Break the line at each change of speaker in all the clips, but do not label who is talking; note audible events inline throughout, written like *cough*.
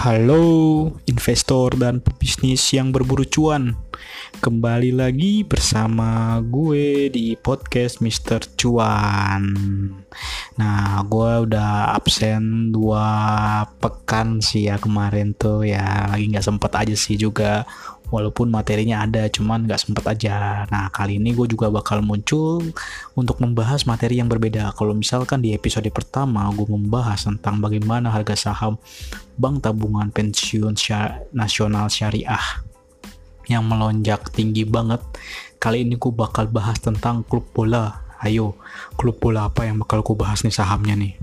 Halo investor dan pebisnis yang berburu cuan Kembali lagi bersama gue di podcast Mr. Cuan Nah gue udah absen dua pekan sih ya kemarin tuh. Ya Lagi gak sempet aja sih juga. Walaupun materinya ada cuman nggak sempet aja. Nah kali ini gue juga bakal muncul untuk membahas materi yang berbeda. Kalau misalkan di episode pertama gue membahas tentang bagaimana harga saham bank tabungan pensiun syar nasional syariah yang melonjak tinggi banget. Kali ini gue bakal bahas tentang klub bola ayo klub bola apa yang bakal gue bahas nih sahamnya nih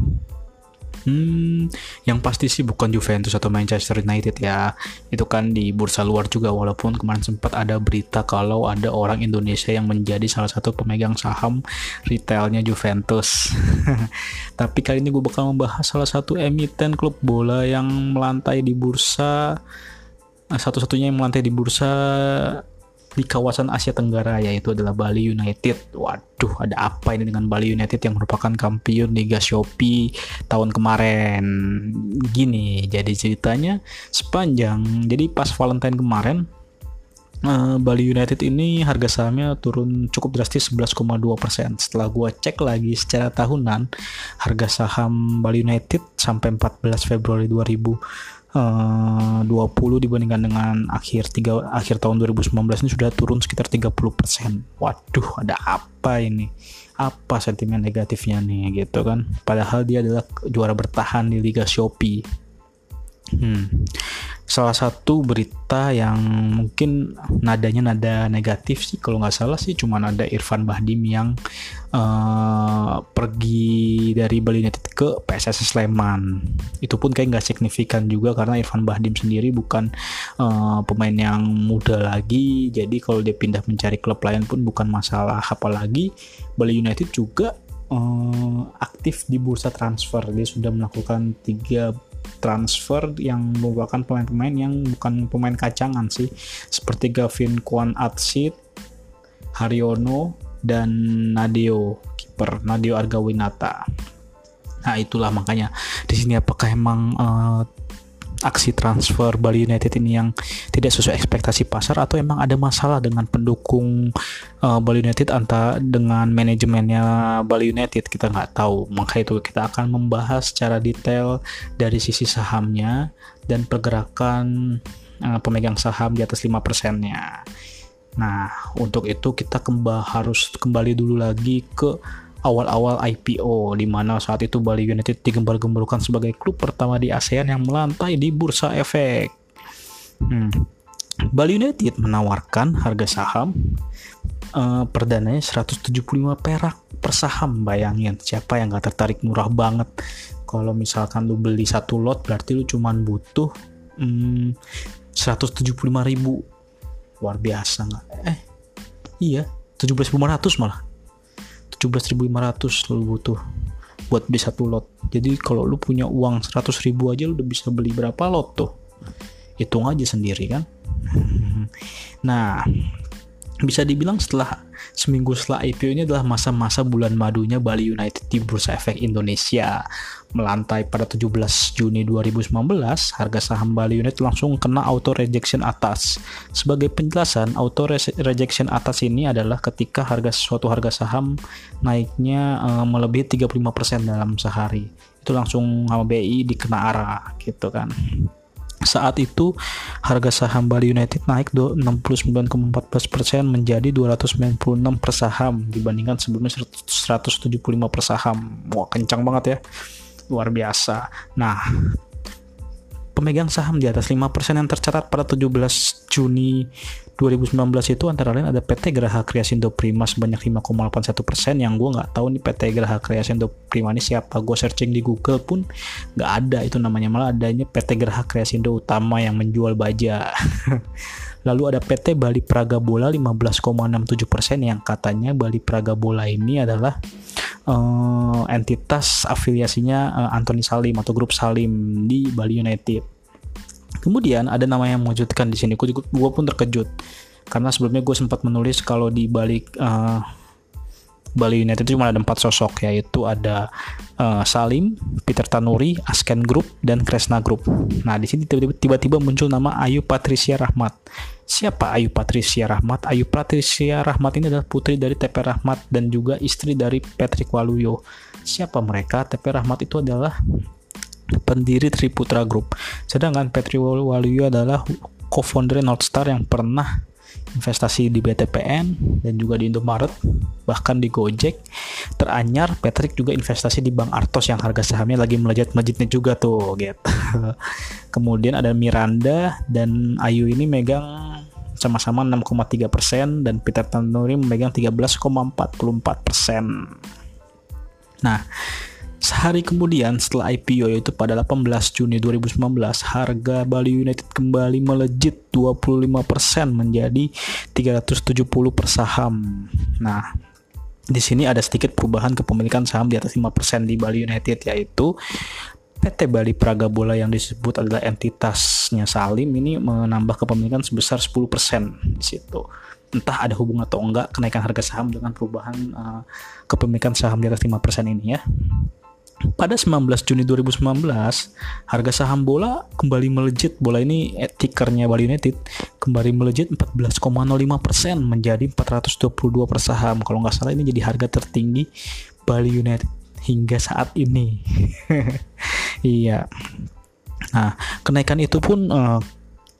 Hmm, yang pasti sih bukan Juventus atau Manchester United ya. Itu kan di bursa luar juga walaupun kemarin sempat ada berita kalau ada orang Indonesia yang menjadi salah satu pemegang saham retailnya Juventus. *laughs* Tapi kali ini gue bakal membahas salah satu emiten klub bola yang melantai di bursa satu-satunya yang melantai di bursa di kawasan Asia Tenggara yaitu adalah Bali United. Waduh, ada apa ini dengan Bali United yang merupakan kampiun Liga Shopee tahun kemarin? Gini, jadi ceritanya sepanjang jadi pas Valentine kemarin Uh, Bali United ini harga sahamnya turun cukup drastis 11,2%. Setelah gua cek lagi secara tahunan, harga saham Bali United sampai 14 Februari 2000 uh, 20 dibandingkan dengan akhir tiga akhir tahun 2019 ini sudah turun sekitar 30%. Waduh, ada apa ini? Apa sentimen negatifnya nih gitu kan? Padahal dia adalah juara bertahan di Liga Shopee. Hmm. Salah satu berita yang mungkin nadanya nada negatif sih kalau nggak salah sih cuma ada Irfan Bahdim yang uh, pergi dari Bali United ke PSS Sleman. Itu pun kayak nggak signifikan juga karena Irfan Bahdim sendiri bukan uh, pemain yang muda lagi. Jadi kalau dia pindah mencari klub lain pun bukan masalah. Apalagi Bali United juga uh, aktif di bursa transfer. Dia sudah melakukan tiga transfer yang merupakan pemain-pemain yang bukan pemain kacangan sih seperti Gavin Kwan Atsit, Haryono dan Nadeo kiper Nadeo Argawinata. Nah itulah makanya di sini apakah emang uh, aksi transfer Bali United ini yang tidak sesuai ekspektasi pasar atau emang ada masalah dengan pendukung uh, Bali United antara dengan manajemennya Bali United? Kita nggak tahu. Maka itu kita akan membahas secara detail dari sisi sahamnya dan pergerakan uh, pemegang saham di atas 5 persennya. Nah untuk itu kita kembali harus kembali dulu lagi ke awal-awal IPO di mana saat itu Bali United digembar-gemborkan sebagai klub pertama di ASEAN yang melantai di bursa efek. Hmm. Bali United menawarkan harga saham uh, perdananya 175 perak per saham. Bayangin siapa yang gak tertarik murah banget. Kalau misalkan lu beli satu lot berarti lu cuman butuh hmm, 175 ribu. Luar biasa nggak? Eh, iya, 17.500 malah 17.500 lu butuh buat beli satu lot. Jadi kalau lu punya uang 100 ribu aja lu udah bisa beli berapa lot tuh? Hitung aja sendiri kan? *laughs* Nah bisa dibilang setelah seminggu setelah IPO ini adalah masa-masa bulan madunya Bali United di Bursa Efek Indonesia. Melantai pada 17 Juni 2019, harga saham Bali United langsung kena auto rejection atas. Sebagai penjelasan, auto rejection atas ini adalah ketika harga suatu harga saham naiknya uh, melebihi 35% dalam sehari. Itu langsung sama BI dikena arah gitu kan. Saat itu harga saham Bali United naik 69,14% menjadi 296 per saham dibandingkan sebelumnya 175 per saham. Wah, kencang banget ya. Luar biasa. Nah, pemegang saham di atas 5% yang tercatat pada 17 Juni 2019 itu antara lain ada PT Geraha Kreasindo Prima sebanyak 5,81 persen yang gue nggak tahu nih PT Geraha Kreasindo Prima ini siapa. Gue searching di Google pun nggak ada itu namanya malah adanya PT Geraha Kreasindo Utama yang menjual baja. *laughs* Lalu ada PT Bali Praga Bola 15,67 persen yang katanya Bali Praga Bola ini adalah uh, entitas afiliasinya uh, Anthony Salim atau grup Salim di Bali United Kemudian ada nama yang mengejutkan di sini. Gue pun terkejut karena sebelumnya gue sempat menulis kalau di balik uh, Bali United itu cuma ada empat sosok yaitu ada uh, Salim, Peter Tanuri, Asken Group dan Kresna Group. Nah di sini tiba-tiba muncul nama Ayu Patricia Rahmat. Siapa Ayu Patricia Rahmat? Ayu Patricia Rahmat ini adalah putri dari TP Rahmat dan juga istri dari Patrick Waluyo. Siapa mereka? TP Rahmat itu adalah pendiri Triputra Group. Sedangkan Patrick Waluyo adalah co-founder Northstar yang pernah investasi di BTPN dan juga di Indomaret bahkan di Gojek. Teranyar Patrick juga investasi di Bank Artos yang harga sahamnya lagi melejit-melejitnya juga tuh gitu. *laughs* Kemudian ada Miranda dan Ayu ini megang sama-sama 6,3 persen dan Peter Tanuri memegang 13,44 persen. Nah Sehari kemudian setelah IPO yaitu pada 18 Juni 2019, harga Bali United kembali melejit 25% menjadi 370 per saham. Nah, di sini ada sedikit perubahan kepemilikan saham di atas 5% di Bali United yaitu PT Bali Praga Bola yang disebut adalah entitasnya Salim ini menambah kepemilikan sebesar 10% di situ. Entah ada hubungan atau enggak kenaikan harga saham dengan perubahan uh, kepemilikan saham di atas 5% ini ya. Pada 19 Juni 2019, harga saham bola kembali melejit. Bola ini eh, tickernya Bali United kembali melejit 14,05% menjadi 422 per saham. Kalau nggak salah ini jadi harga tertinggi Bali United hingga saat ini. *laughs* iya. Nah, kenaikan itu pun uh,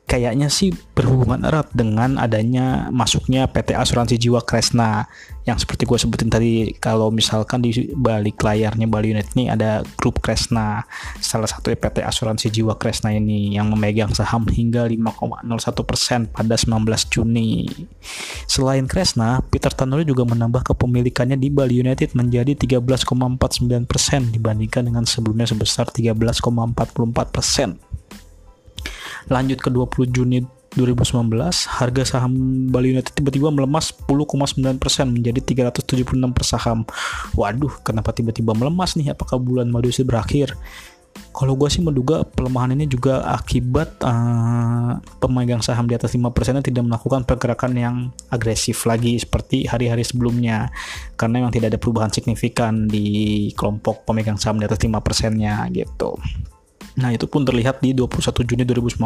kayaknya sih berhubungan erat dengan adanya masuknya PT Asuransi Jiwa Kresna. Yang seperti gue sebutin tadi kalau misalkan di balik layarnya Bali Unit ini ada grup Kresna salah satu PT Asuransi Jiwa Kresna ini yang memegang saham hingga 5,01% pada 19 Juni. Selain Kresna Peter Tanuri juga menambah kepemilikannya di Bali United menjadi 13,49% dibandingkan dengan sebelumnya sebesar 13,44% Lanjut ke 20 Juni 2019, harga saham Bali United tiba-tiba melemah 10,9% menjadi 376 per saham. Waduh, kenapa tiba-tiba melemas nih? Apakah bulan madu sudah berakhir? Kalau gue sih menduga pelemahan ini juga akibat uh, pemegang saham di atas 5% tidak melakukan pergerakan yang agresif lagi seperti hari-hari sebelumnya karena memang tidak ada perubahan signifikan di kelompok pemegang saham di atas 5%-nya gitu. Nah, itu pun terlihat di 21 Juni 2019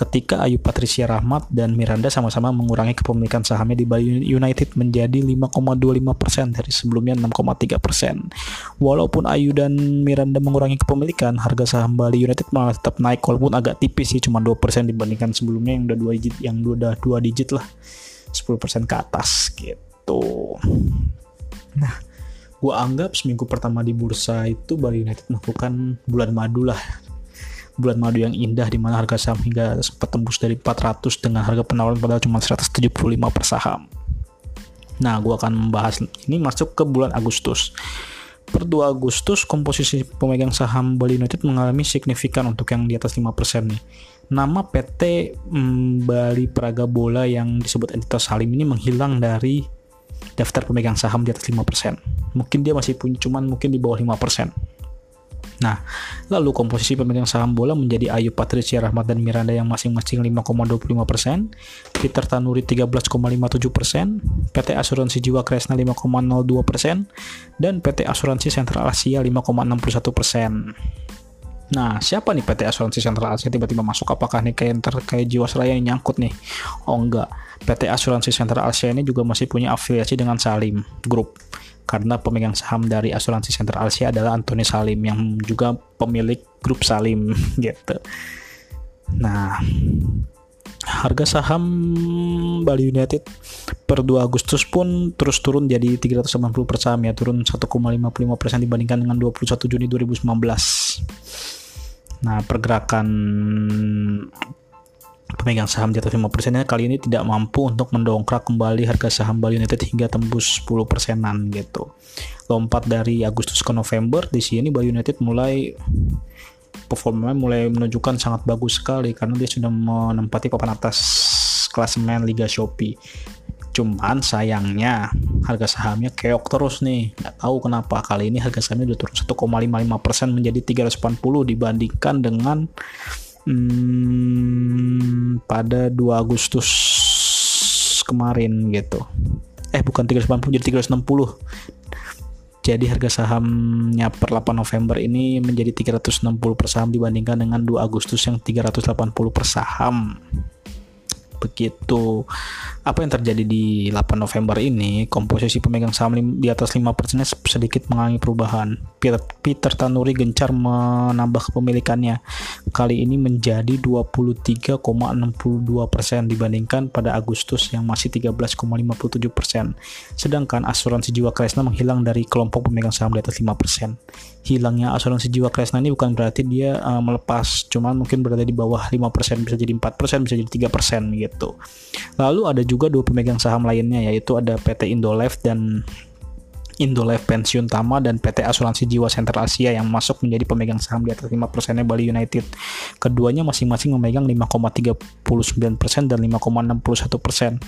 ketika Ayu Patricia Rahmat dan Miranda sama-sama mengurangi kepemilikan sahamnya di Bali United menjadi 5,25% dari sebelumnya 6,3%. Walaupun Ayu dan Miranda mengurangi kepemilikan, harga saham Bali United malah tetap naik walaupun agak tipis sih cuma 2% dibandingkan sebelumnya yang udah 2 digit yang udah 2 digit lah. 10% ke atas gitu. Nah, gue anggap seminggu pertama di bursa itu Bali United melakukan bulan madu lah bulan madu yang indah di mana harga saham hingga sempat tembus dari 400 dengan harga penawaran padahal cuma 175 per saham. Nah, gue akan membahas ini masuk ke bulan Agustus. Per 2 Agustus, komposisi pemegang saham Bali United mengalami signifikan untuk yang di atas 5% nih. Nama PT mm, Bali Praga Bola yang disebut entitas Salim ini menghilang dari daftar pemegang saham di atas 5%. Mungkin dia masih punya cuman mungkin di bawah 5%. Nah, lalu komposisi pemegang saham bola menjadi Ayu Patricia Rahmat dan Miranda yang masing-masing 5,25%, Peter Tanuri 13,57%, PT Asuransi Jiwa Kresna 5,02%, dan PT Asuransi Sentral Asia 5,61%. Nah, siapa nih PT Asuransi Sentral Asia tiba-tiba masuk? Apakah nih kayak terkait Jiwasraya yang nyangkut nih? Oh enggak. PT Asuransi Sentral Asia ini juga masih punya afiliasi dengan Salim Group. Karena pemegang saham dari Asuransi Sentral Asia adalah Anthony Salim yang juga pemilik grup Salim *laughs* gitu. Nah, harga saham Bali United per 2 Agustus pun terus turun jadi 390 per saham ya, turun 1,55% dibandingkan dengan 21 Juni 2019. Nah, pergerakan pemegang saham di atas 5 persennya kali ini tidak mampu untuk mendongkrak kembali harga saham Bali United hingga tembus 10 persenan gitu. Lompat dari Agustus ke November di sini Bali United mulai performanya mulai menunjukkan sangat bagus sekali karena dia sudah menempati papan atas klasemen Liga Shopee. Cuman sayangnya harga sahamnya keok terus nih. Nggak tahu kenapa kali ini harga sahamnya udah turun 1,55% menjadi 380 dibandingkan dengan hmm, pada 2 Agustus kemarin gitu. eh bukan 380 jadi 360 jadi harga sahamnya per 8 November ini menjadi 360 per saham dibandingkan dengan 2 Agustus yang 380 per saham begitu. Apa yang terjadi di 8 November ini komposisi pemegang saham di atas 5% sedikit mengalami perubahan. Peter, Peter Tanuri gencar menambah kepemilikannya. Kali ini menjadi 23,62% dibandingkan pada Agustus yang masih 13,57% sedangkan asuransi jiwa Kresna menghilang dari kelompok pemegang saham di atas 5% hilangnya asuransi jiwa Kresna ini bukan berarti dia uh, melepas cuman mungkin berada di bawah 5% bisa jadi 4% bisa jadi 3% gitu lalu ada juga dua pemegang saham lainnya yaitu ada PT Indolife dan Indolife Pensiun Tama dan PT Asuransi Jiwa Sentral Asia yang masuk menjadi pemegang saham di atas 5% Bali United. Keduanya masing-masing memegang 5,39% dan 5,61%.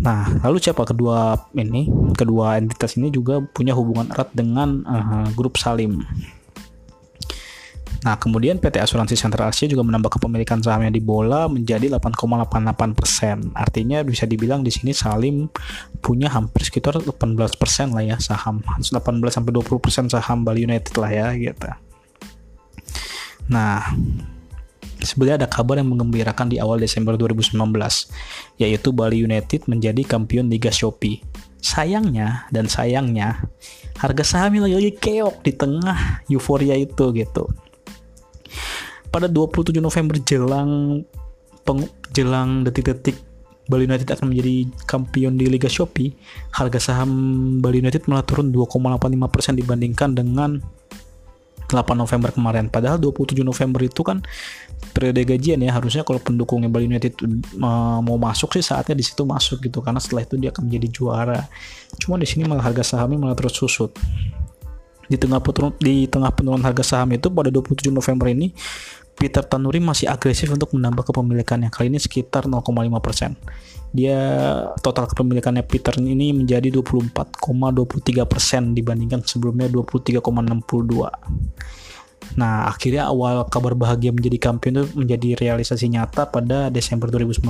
Nah, lalu siapa kedua ini? Kedua entitas ini juga punya hubungan erat dengan uh, grup Salim. Nah, kemudian PT Asuransi Sentral Asia juga menambah kepemilikan sahamnya di Bola menjadi 8,88 persen. Artinya bisa dibilang di sini Salim punya hampir sekitar 18 persen lah ya saham, 18 sampai 20 persen saham Bali United lah ya gitu. Nah, sebenarnya ada kabar yang mengembirakan di awal Desember 2019, yaitu Bali United menjadi kampion Liga Shopee. Sayangnya dan sayangnya harga sahamnya lagi, lagi keok di tengah euforia itu gitu pada 27 November jelang peng, jelang detik-detik Bali United akan menjadi kampion di Liga Shopee, harga saham Bali United malah turun 2,85% dibandingkan dengan 8 November kemarin. Padahal 27 November itu kan periode gajian ya, harusnya kalau pendukungnya Bali United uh, mau masuk sih saatnya di situ masuk gitu karena setelah itu dia akan menjadi juara. Cuma di sini malah harga sahamnya malah terus susut di tengah penurunan di tengah penurunan harga saham itu pada 27 November ini Peter Tanuri masih agresif untuk menambah kepemilikannya kali ini sekitar 0,5%. Dia total kepemilikannya Peter ini menjadi 24,23% dibandingkan sebelumnya 23,62. Nah, akhirnya awal kabar bahagia menjadi kampion itu menjadi realisasi nyata pada Desember 2019.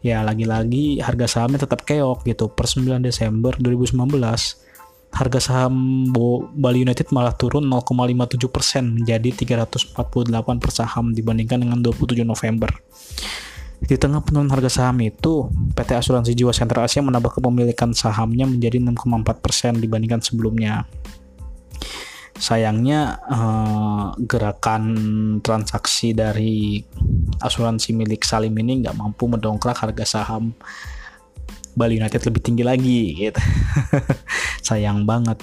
Ya, lagi-lagi harga sahamnya tetap keok gitu. Per 9 Desember 2019, harga saham Bali United malah turun 0,57% menjadi 348 per saham dibandingkan dengan 27 November. Di tengah penurunan harga saham itu, PT Asuransi Jiwa Sentral Asia menambah kepemilikan sahamnya menjadi 6,4% dibandingkan sebelumnya. Sayangnya eh, gerakan transaksi dari asuransi milik Salim ini nggak mampu mendongkrak harga saham Bali United lebih tinggi lagi gitu. *laughs* Sayang banget.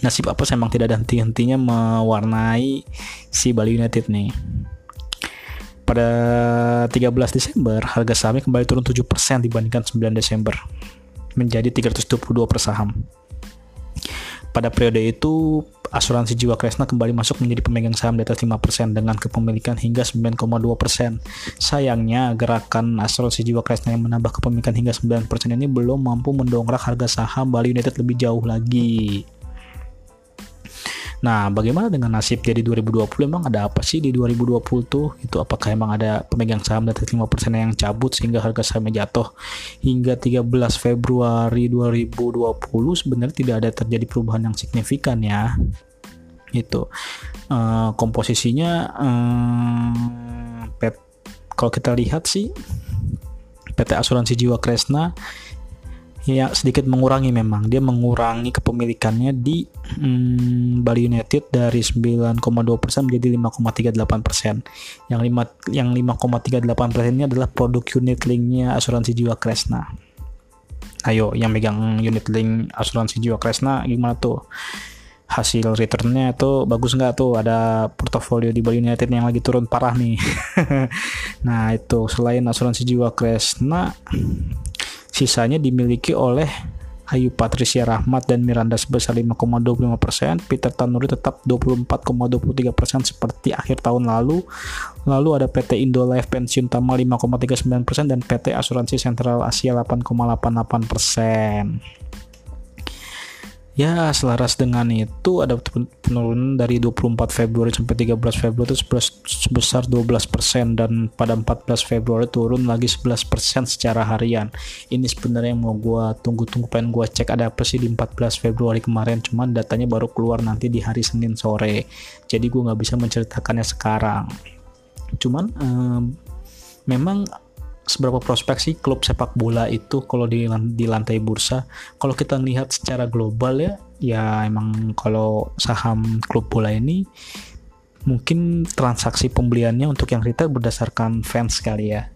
Nasib apa memang tidak ada henti-hentinya mewarnai si Bali United nih. Pada 13 Desember, harga sahamnya kembali turun 7% dibandingkan 9 Desember menjadi 322 per saham. Pada periode itu, asuransi jiwa Kresna kembali masuk menjadi pemegang saham di atas 5% dengan kepemilikan hingga 9,2%. Sayangnya, gerakan asuransi jiwa Kresna yang menambah kepemilikan hingga 9% ini belum mampu mendongkrak harga saham Bali United lebih jauh lagi. Nah, bagaimana dengan nasib jadi 2020? Emang ada apa sih di 2020 tuh? Itu apakah emang ada pemegang saham atas 5% yang cabut sehingga harga sahamnya jatuh? Hingga 13 Februari 2020 sebenarnya tidak ada terjadi perubahan yang signifikan ya. Itu uh, komposisinya uh, pet kalau kita lihat sih PT Asuransi Jiwa Kresna ya sedikit mengurangi memang. Dia mengurangi kepemilikannya di hmm, Bali United dari 9,2% menjadi 5,38 persen. Yang 5 yang 5,38 persen ini adalah produk unit linknya asuransi jiwa Kresna. Ayo yang megang unit link asuransi jiwa Kresna gimana tuh? Hasil returnnya itu bagus nggak tuh? Ada portofolio di Bali United yang lagi turun parah nih. *laughs* Nah itu selain asuransi jiwa Kresna Sisanya dimiliki oleh Ayu Patricia Rahmat dan Miranda sebesar 5,25%, Peter Tanuri tetap 24,23% seperti akhir tahun lalu. Lalu ada PT Indo Life Pensiun Tama 5,39% dan PT Asuransi Sentral Asia 8,88%. Ya selaras dengan itu ada penurunan dari 24 Februari sampai 13 Februari itu sebesar 12% dan pada 14 Februari turun lagi 11% secara harian. Ini sebenarnya yang mau gue tunggu-tunggu pengen gue cek ada apa sih di 14 Februari kemarin cuman datanya baru keluar nanti di hari Senin sore. Jadi gue nggak bisa menceritakannya sekarang. Cuman um, memang seberapa prospek sih klub sepak bola itu kalau di, di lantai bursa? Kalau kita lihat secara global ya ya emang kalau saham klub bola ini mungkin transaksi pembeliannya untuk yang retail berdasarkan fans kali ya.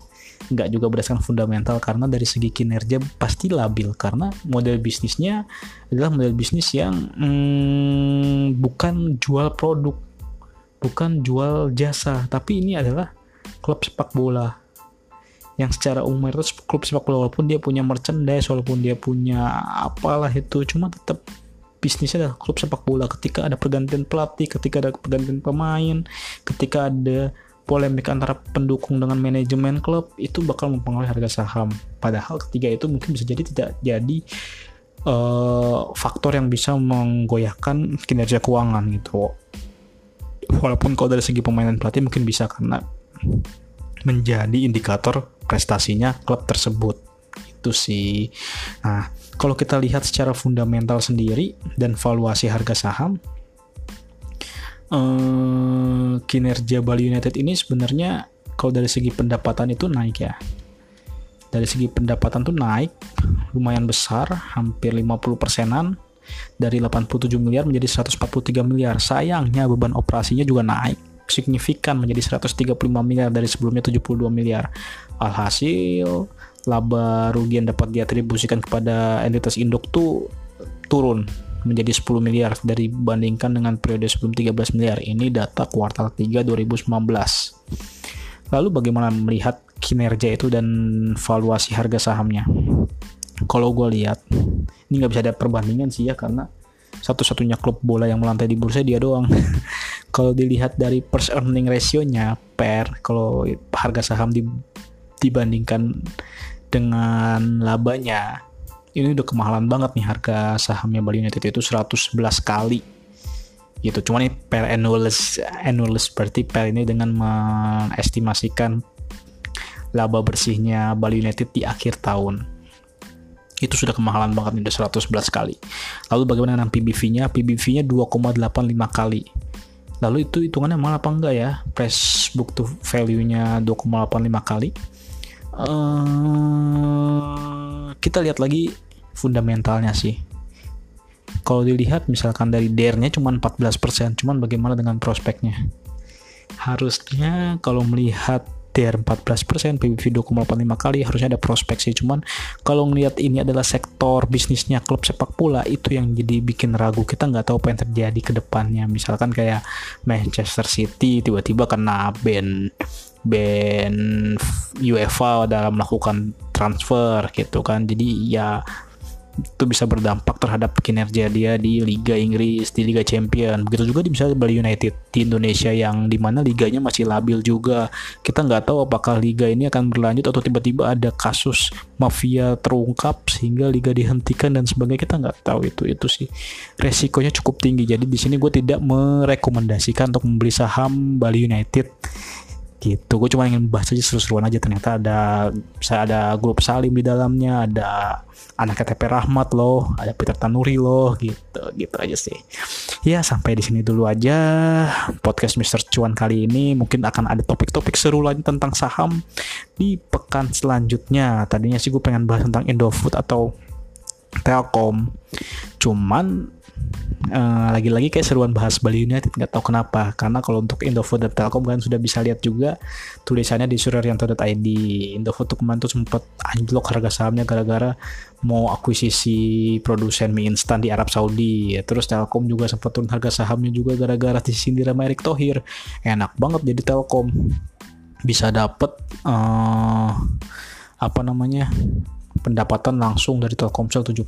Nggak juga berdasarkan fundamental karena dari segi kinerja pasti labil karena model bisnisnya adalah model bisnis yang hmm, bukan jual produk bukan jual jasa. Tapi ini adalah klub sepak bola yang secara umum itu klub sepak bola walaupun dia punya merchandise walaupun dia punya apalah itu cuma tetap bisnisnya adalah klub sepak bola. Ketika ada pergantian pelatih ketika ada pergantian pemain ketika ada polemik antara pendukung dengan manajemen klub itu bakal mempengaruhi harga saham. Padahal ketiga itu mungkin bisa jadi tidak jadi uh, faktor yang bisa menggoyahkan kinerja keuangan gitu. Walaupun kalau dari segi pemain dan pelatih mungkin bisa karena menjadi indikator prestasinya klub tersebut. Itu sih. Nah kalau kita lihat secara fundamental sendiri dan valuasi harga saham eh, kinerja Bali United ini sebenarnya kalau dari segi pendapatan itu naik ya. Dari segi pendapatan tuh naik lumayan besar hampir 50 persenan. Dari 87 miliar menjadi 143 miliar. Sayangnya beban operasinya juga naik signifikan menjadi 135 miliar dari sebelumnya 72 miliar. Alhasil, laba rugi yang dapat diatribusikan kepada entitas induk tuh turun menjadi 10 miliar dari bandingkan dengan periode sebelum 13 miliar. Ini data kuartal 3 2019. Lalu bagaimana melihat kinerja itu dan valuasi harga sahamnya? Kalau gue lihat, ini nggak bisa ada perbandingan sih ya karena satu-satunya klub bola yang melantai di bursa dia doang. *laughs* kalau dilihat dari pers earning ratio-nya per kalau harga saham di, dibandingkan dengan labanya. Ini udah kemahalan banget nih harga sahamnya Bali United itu 111 kali. Gitu cuman ini per annuals annuals berarti per ini dengan mengestimasikan laba bersihnya Bali United di akhir tahun. Itu sudah kemahalan banget nih udah 111 kali. Lalu bagaimana dengan PBV-nya PBV-nya 2,85 kali. Lalu itu hitungannya malah apa enggak ya? Price book to value-nya 2,85 kali uh, kita lihat lagi fundamentalnya sih kalau dilihat misalkan dari DER-nya cuma 14% cuman bagaimana dengan prospeknya harusnya kalau melihat TR 14%, PBV 2,85 kali, harusnya ada prospek sih. Cuman kalau ngelihat ini adalah sektor bisnisnya klub sepak bola, itu yang jadi bikin ragu. Kita nggak tahu apa yang terjadi ke depannya. Misalkan kayak Manchester City tiba-tiba kena ban ban UEFA dalam melakukan transfer gitu kan. Jadi ya itu bisa berdampak terhadap kinerja dia di Liga Inggris, di Liga Champion. Begitu juga di misalnya Bali United di Indonesia yang di mana liganya masih labil juga. Kita nggak tahu apakah liga ini akan berlanjut atau tiba-tiba ada kasus mafia terungkap sehingga liga dihentikan dan sebagainya. Kita nggak tahu itu itu sih resikonya cukup tinggi. Jadi di sini gue tidak merekomendasikan untuk membeli saham Bali United gitu gue cuma ingin bahas aja seru-seruan aja. Ternyata ada saya ada grup Salim di dalamnya ada anak KTP Rahmat loh ada Peter Tanuri loh gitu gitu aja sih. Ya sampai di sini dulu aja podcast Mister Cuan kali ini. Mungkin akan ada topik-topik seru lagi tentang saham di pekan selanjutnya. Tadinya sih gue pengen bahas tentang Indofood atau Telkom. Cuman uh, lagi-lagi kayak seruan bahas Bali United nggak tahu kenapa. Karena kalau untuk Indofood dan Telkom kan sudah bisa lihat juga tulisannya di suryanto.id Indofood tuh kemarin tuh sempat anjlok harga sahamnya gara-gara mau akuisisi produsen mie instan di Arab Saudi. Terus Telkom juga sempat turun harga sahamnya juga gara-gara disindir sama Erick Thohir. Enak banget jadi Telkom. Bisa dapet uh, apa namanya pendapatan langsung dari Telkomsel 70%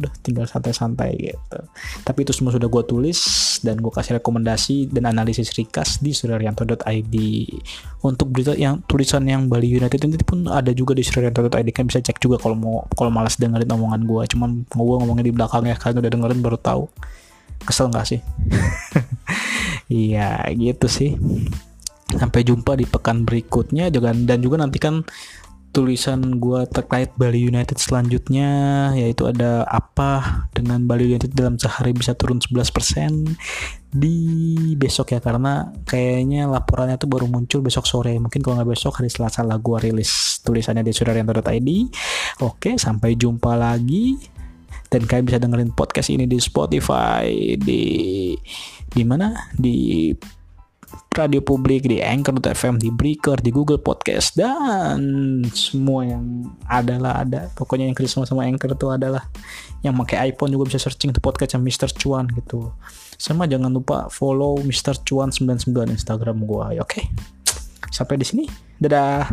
udah tinggal santai-santai gitu. Tapi itu semua sudah gue tulis dan gue kasih rekomendasi dan analisis rikas di suryarianto.id untuk berita yang tulisan yang Bali United ini pun ada juga di suryarianto.id kan bisa cek juga kalau mau kalau malas dengerin omongan gue cuman gue ngomongnya di belakang ya kalian udah dengerin baru tahu. Kesel nggak sih? *laughs* Iya gitu sih. Sampai jumpa di pekan berikutnya. Dan juga nanti kan tulisan gue terkait Bali United selanjutnya yaitu ada apa dengan Bali United dalam sehari bisa turun 11% di besok ya karena kayaknya laporannya tuh baru muncul besok sore. Mungkin kalau nggak besok hari Selasa lah gue rilis tulisannya di sudarianto.id oke sampai jumpa lagi. Dan kalian bisa dengerin podcast ini di Spotify di di mana? Di radio publik di Anchor.fm di Breaker di Google Podcast dan semua yang adalah ada pokoknya yang kerja sama-sama Anchor itu adalah yang pakai iPhone juga bisa searching tuh podcastnya Mr. Cuan gitu sama jangan lupa follow Mr. Cuan 99 Instagram gua oke okay? sampai di sini dadah